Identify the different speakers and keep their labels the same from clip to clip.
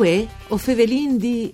Speaker 1: Uè, o Fevelin di...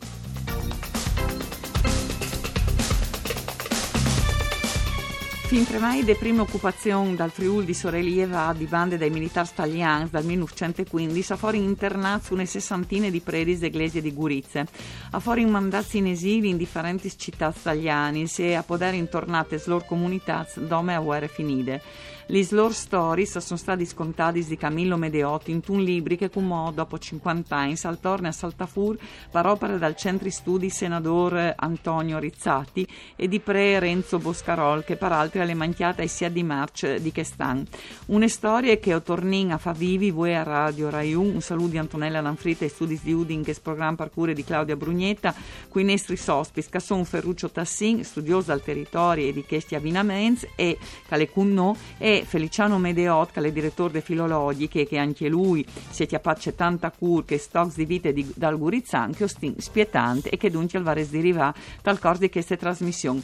Speaker 2: Fin prima de prima occupazione dal Friul di Sorelieva di bande dai militari italiani dal 1915 a fuori internato una sessantina di predis d'eglesie di Gurizze. A fuori in mandazzi in esili in differenti città italiane e a poter intornate slor comunità dome a guerre finite. Le slor stories sono stati scontati di Camillo Medeotti in un libro che come dopo 50 anni saltorna a Saltafur per opera dal centri studi senatore Antonio Rizzati e di pre Renzo Boscarol che peraltro alle manchiate ai sia di marcia di Chestan. Una storia che tornin a fa vivi voi a Radio Rai 1. Un saluto di Antonella Lanfrita e studi di Udin che è programma per cure di Claudia Brugnetta, qui nestri sospis che sono Ferruccio Tassin, studioso al territorio e di questi abbinamenti e Calecunno e Feliciano Medeot, che è il direttore dei filologi, che, che anche lui si chiappace tanta cur che stocks di vite di, dal Gurizzan, che ostin spietante e che dunque al vares deriva dal corso di queste trasmissioni.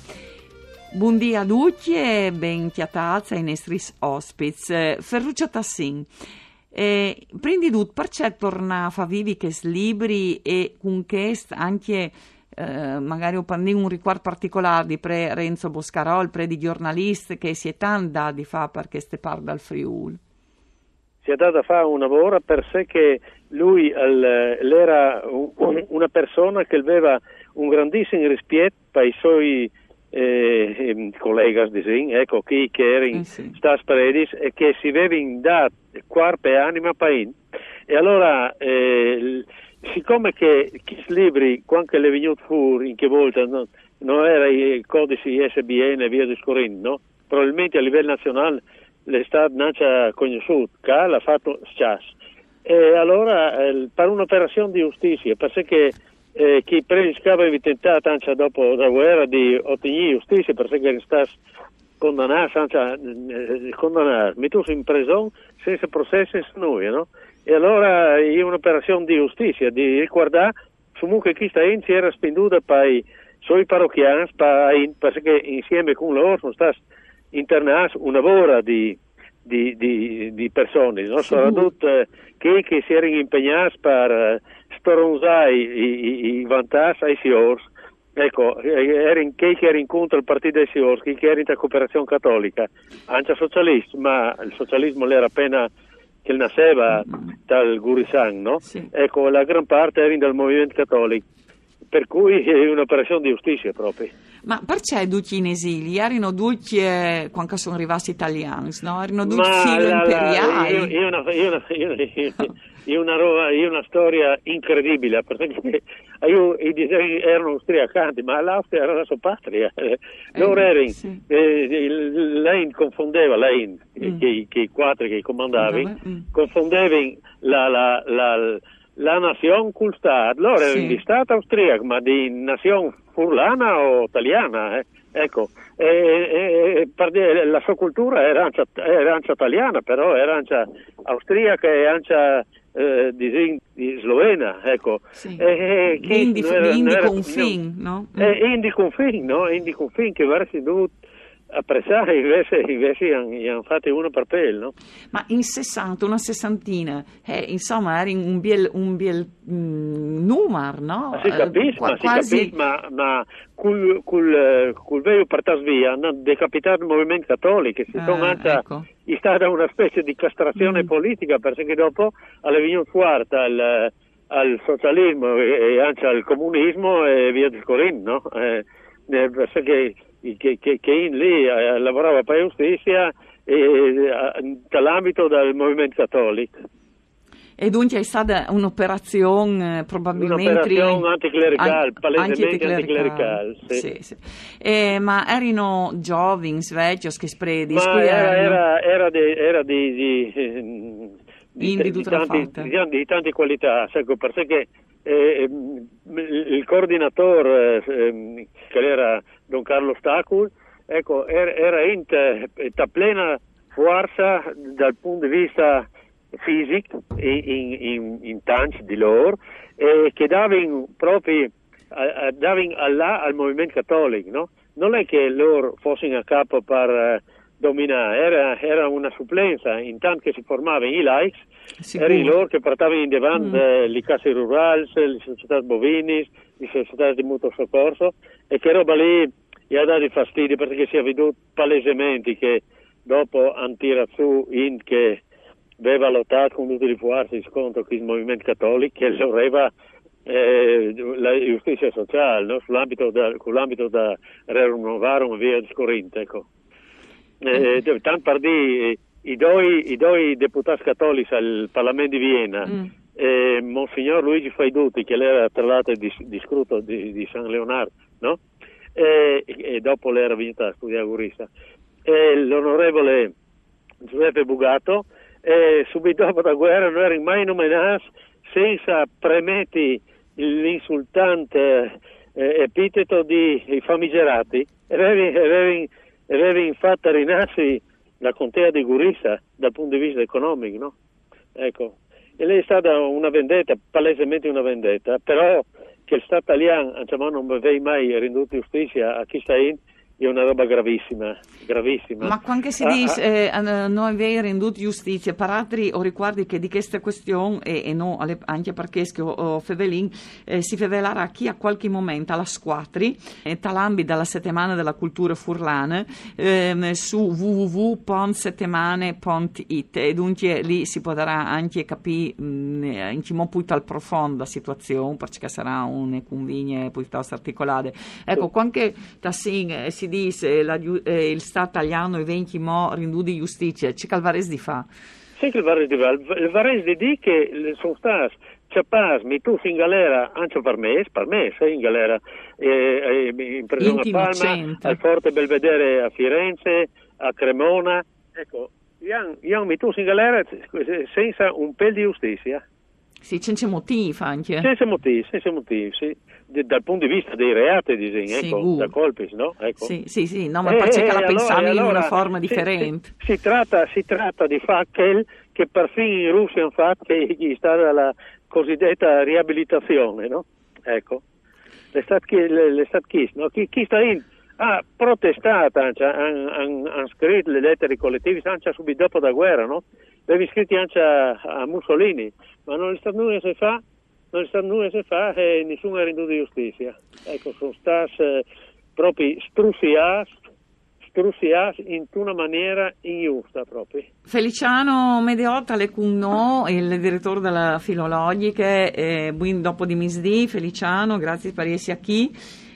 Speaker 2: Buondì a tutti e ben chiatazza ai nostri ospiti. Ferruccio Tassin. Eh, prima di tutto, perché torna a fare vivi che libri e con questo anche eh, magari un riguardo particolare di pre Renzo Boscarol, pre di giornalisti che si è tanto di fa perché ste par dal Friul.
Speaker 3: Si è data a fare un lavoro per sé che lui era una persona che aveva un grandissimo rispetto per i suoi eh, ehm, colleghi, ecco, chi che erano eh sì. stas predis e che si avevano dato corpo e anima per E allora eh, siccome che questi libri, quando le venuti fuori, in che volta no, non era i codici ISBN e via discorrendo, no? probabilmente a livello nazionale è stato conosciuto, che l'ha fatto SCAS. E allora, eh, per un'operazione di giustizia, perché eh, chi prima aveva tentato anche dopo la guerra di ottenere giustizia, perché stato condannato senza eh, condannare, messo in prigione senza processo senza nulla, no? E allora è un'operazione di giustizia, di riguardare comunque questa ente era spenduta per i suoi parrocchiani, perché insieme con loro sono stati internati una vora di, di, di, di persone, no? soprattutto eh, chi che si erano impegnati per eh, stronzare i, i, i vantaggi ai signori Ecco, era in, chi era incontro il partito dei Siorski, chi era in cooperazione cattolica, anche socialista, ma il socialismo era appena che nasceva dal Gurisan, no? Sì. Ecco, la gran parte era dal movimento cattolico, per cui è un'operazione di giustizia proprio.
Speaker 2: Ma perché tutti in esilio? Erano eh, quando sono arrivati italiani, no? Erano filo imperiali?
Speaker 3: Io, io, una, io, io, è una, roba, è una storia incredibile perché io, i disegni erano austriacanti ma l'Austria era la sua patria eh, loro erano sì. eh, lei confondeva lei mm. che, che i quattro che comandavano mm. confondevano la, la, la, la nazione col Stato loro sì. di Stato austriaco ma di nazione furlana o italiana eh. ecco e, e, la sua cultura era ancia, era ancia italiana però era ancia austriaca e ancia eh, di, di, slovena, ecco.
Speaker 2: Sì. Eh, che indi, era, indi confin, no?
Speaker 3: Eh, indi confin, no? Indi confin che avresti dovuto apprezzare, invece, invece hanno fatto uno per pelle, no?
Speaker 2: Ma in 60, una sessantina, eh, insomma, era un biel, un biel mm, numero, no?
Speaker 3: Ma si capisce, eh, ma, quasi... si capisce, ma, ma col, col, col vero via hanno decapitato il movimento cattolico, si sono anche... Ecco. È stata una specie di castrazione mm. politica, perché dopo alla venuto fuori al, al socialismo e anche al comunismo e via discorrendo, no? Eh, eh perché che, che, che in lì eh, lavorava per giustizia eh, nell'ambito del movimento cattolico.
Speaker 2: E dunque è stata un'operazione eh, probabilmente...
Speaker 3: Un'operazione anticlericale, an- palesemente anticlericale. Sì. Sì, sì.
Speaker 2: Eh, ma erano giovani, vecchi, che spredi?
Speaker 3: Ma era, era, era, di, era di, di,
Speaker 2: di, di, di, tanti,
Speaker 3: di, tante qualità, ecco, perché eh, il coordinatore eh, che era Don Carlo Stacul ecco, era, era in plena forza dal punto di vista fisico in, in, in tanti di loro e che davano proprio davano Allah al movimento cattolico no? non è che loro fossero a capo per dominare, era, era, una supplenza, intanto che si formava i likes, erano loro che portavano in davanti mm. Eh, le case rurali, le società bovini, le società di mutuo soccorso e che roba lì gli ha dato fastidio perché si è veduto palesemente che dopo hanno tirato su in che aveva lottato con tutti i forze contro il movimento cattolico che lo aveva eh, la giustizia sociale no? sull'ambito da, con l'ambito da una via discorrente ecco. eh, mm. tanto per dire i due, i due deputati cattolici al Parlamento di Vienna mm. eh, Monsignor Luigi Faiduti che era tra l'altro di, di scruto di, di, San Leonardo no? E, e dopo l'era venuta a studiare giurista e l'onorevole Giuseppe Bugato subito dopo la guerra non era mai nominato senza premetti l'insultante eh, epiteto di famigerati avevi, infatti rinasci la contea di Gurissa dal punto di vista economico, no? Ecco. E lei è stata una vendetta, palesemente una vendetta, però che il Stato italiano diciamo, non aveva mai renduto giustizia a chi sta in è una roba gravissima, gravissima.
Speaker 2: Ma quando si ah, dice ah, eh, non aver renduto giustizia, per altri o ricordi che di questa questione, e, e no, anche perché o, Fevelin, eh, si fevelerà chi a qualche momento alla squatri, eh, talambi dalla settimana della cultura furlana, eh, su www.settimane.it e dunque lì si potrà anche capire mm, in che modo poi tal profondo la situazione, perché sarà un convigne piuttosto articolate. Ecco, quando tassin eh, si dice la, eh, il Stato italiano e 20 mo rindu di giustizia, c'è calvares di fa?
Speaker 3: Sì, calvares di fa. Il vares di che sono stati capaci, mi tu in galera, anche per me, per me sei in galera, eh, eh, in prigione a Palma, al Forte Belvedere a Firenze, a Cremona, ecco, io mi tu in galera senza un pel di giustizia.
Speaker 2: Sì, senza motivi anche.
Speaker 3: Senza motivi, senza motivi, sì. dal punto di vista dei reati, disegni, ecco, da colpis, no? Ecco.
Speaker 2: Sì, sì, sì, no, ma eh, perché eh, la pensavi allora, in una forma si, differente.
Speaker 3: Si, si, tratta, si tratta di fatti che perfino in Russia hanno fatto che gli sta la cosiddetta riabilitazione, no? Ecco. L'estat chiesto, no? Chi, chi sta in ha protestato, hanno scritto le lettere collettive, anche subito dopo la guerra, no? Avevi scritto anche a, a Mussolini, ma non è stato nulla se fa, non è stato nulla se fa e nessuno ha renduto giustizia. Ecco, sono stati eh, proprio strussiati strussiati in una maniera ingiusta proprio.
Speaker 2: Feliciano Medeotta Lecunno, il direttore della Filologica, eh, dopo di misdì, Feliciano, grazie per essere qui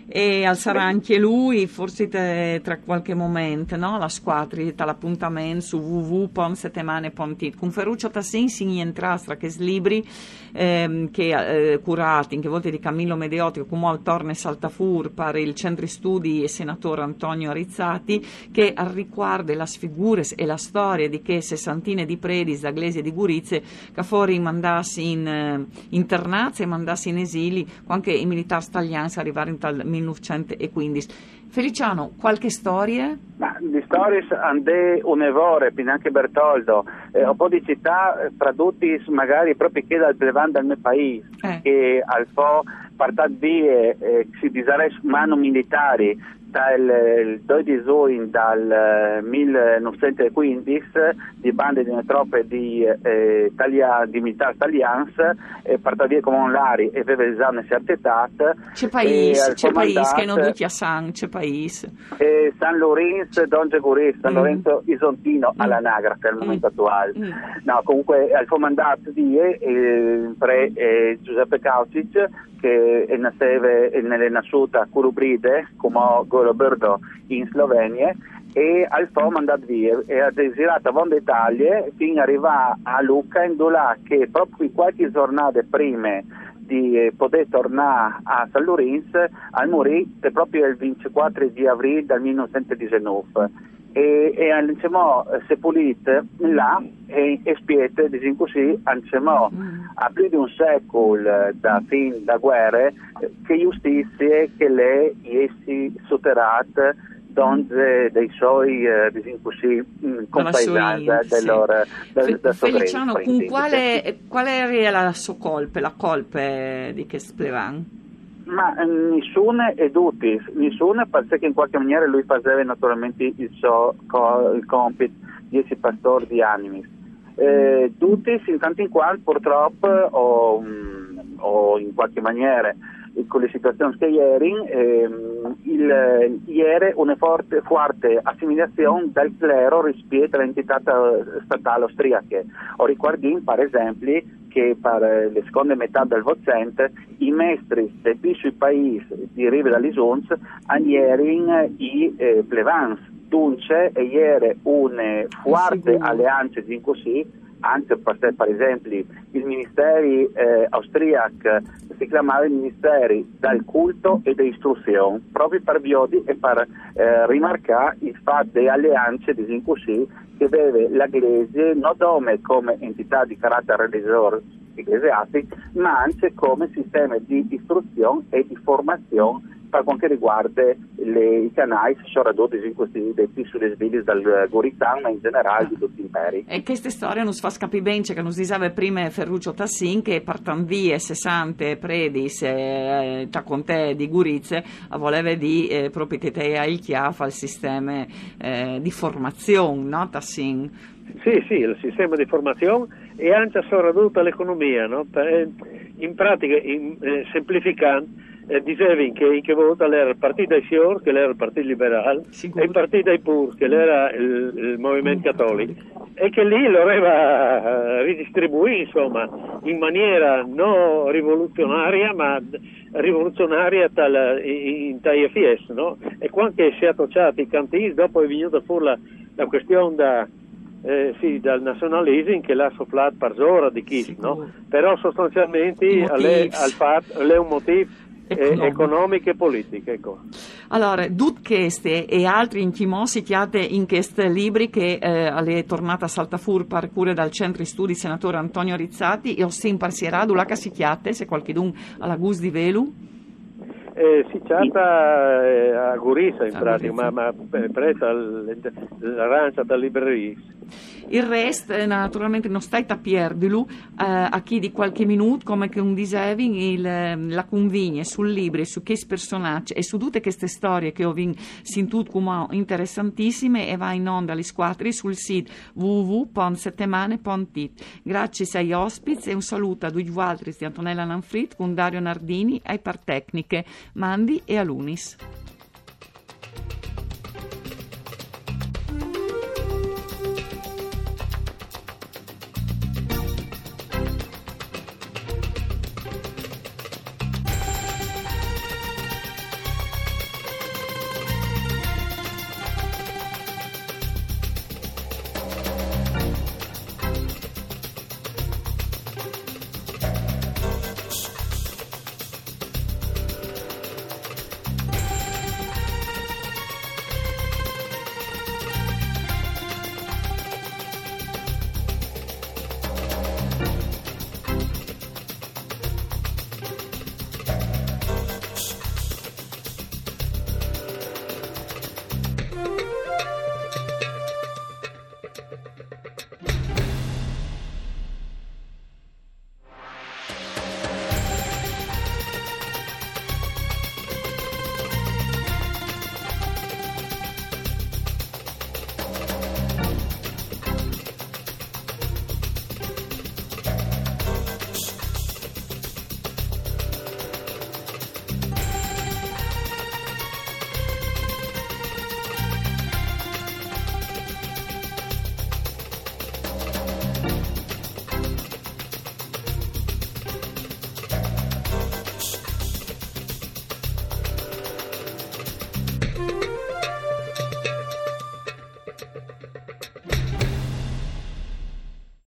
Speaker 2: e alzerà anche lui, forse te, tra qualche momento, no? la squadra, l'appuntamento su www.settemane.it. Con Ferruccio Tassin si entrastra che libri ehm, che eh, curati, in che volte di Camillo Mediotti, come autore Saltafur, per il centro studi e senatore Antonio Arizzati, che riguarda le figure e la storia di che sessantine di predis da Glesia di Gurizze, che fuori mandassi in eh, internazi e mandassi in esili, anche i militari italiani arrivare in tal 1915. Feliciano, qualche storia?
Speaker 4: Ma di storie ande un'evore, anche Bertoldo, eh, un po' di città tradotti magari proprio che dal Plevan del mio paese, eh. che al po' partat vie eh, si disares mano militari dal 2 giugno dal 1915 di bande di troppe di, eh, Italia, di militari italiani eh, partavia come un lari e aveva esame certificato
Speaker 2: c'è paese, c'è paese che non tutti a San c'è paese
Speaker 4: eh, San Lorenzo Don Geguris San mm. Lorenzo Isontino mm. all'anagrafe al momento mm. attuale mm. no comunque al comandato di eh, pre, eh, Giuseppe Caucic che nasceva, è nasciuta a Curubride come Goloberdo in Slovenia e al FOM è andato via e ha desiderato a d'Italia fino ad arrivare a Lucca in là che proprio qualche giornata prima di eh, poter tornare a San Lorenzo al morì proprio il 24 di aprile del 1919 e, e diciamo, seppellite là e, e spiete, diciamo così, diciamo, a più di un secolo da fin da guerre che giustizie che lei essi superate donde dei suoi, eh, diciamo così, compaesani
Speaker 2: sì. loro, Fe- da Feliciano, con quale, qual era la sua colpa, la colpa di che Splevan?
Speaker 4: Ma eh, nessuna è tutti, nessuna perché in qualche maniera lui faceva naturalmente il suo il compito di essere pastore di animi. Eh, tutti, in tanto in quanto purtroppo o, mm, o in qualche maniera con le situazioni che ieri, ehm, il, ieri una forte, forte assimilazione del clero rispetto alle entità statali austriache. Ho ricordato, per esempio, che per le seconde metà del Vozente i maestri dei sui paesi di Rive dall'Isuns hanno ieri i eh, plevans, dunque ieri una forte alleanza in così anche per, per esempio il ministero eh, austriaco si il ministero del culto e dell'istruzione proprio per Biodi e per eh, rimarcare il fatto delle alleanze di così che vede l'Aglese non come entità di carattere religioso ecclesiastico ma anche come sistema di istruzione e di formazione per quanto riguarda le, i canali soprattutto in questi dei piccoli svegli dal Gorizan ma in generale di tutti gli imperi.
Speaker 2: E questa storia non si fa capire bene, che non si diceva prima Ferruccio Tassin che partan via 60 predis eh, ta conte di Gurizze voleva di eh, proprietà il chiafa al sistema eh, di formazione, no Tassin?
Speaker 3: Sì, sì, il sistema di formazione e anche soprattutto l'economia, no? in pratica, in, eh, semplificando, eh, dicevi che, che volta era il partito dei Sior, che era il partito liberale, Sicuro. e il partito dei Pur, che era il, il movimento cattolico, e che lì lo aveva eh, ridistribuito, insomma, in maniera non rivoluzionaria, ma rivoluzionaria tal, in TIFS, no? E quando si è associato i cantini, dopo è venuta fuori la, la questione da eh, sì, dal nazionalismo che l'ha sofflato per ora di chi, no? però sostanzialmente è, è un motivo economiche, economiche e politiche. Ecco.
Speaker 2: Allora, tutte queste e altri inchimosi chiate in questi libri che eh, tornata a Saltafur per cure dal centro studi senatore Antonio Rizzati e ho sempre parserà, la si chiate, se qualcuno alla gus di velu?
Speaker 3: Eh, si chiata eh, a Gurisa in pratica, ma, ma eh, presa l'arancia da libreria.
Speaker 2: Il resto, eh, naturalmente, non stai a perderlo eh, a chi di qualche minuto, come che un dicevi, ehm, la convigne sul libro, su che personaggi e su tutte queste storie che ho sentito come interessantissime e va in onda alle squadre sul sito www.settemane.it. Grazie ai ospiti e un saluto a due altri di Antonella Lanfrit con Dario Nardini ai par tecniche, Mandi e Alunis.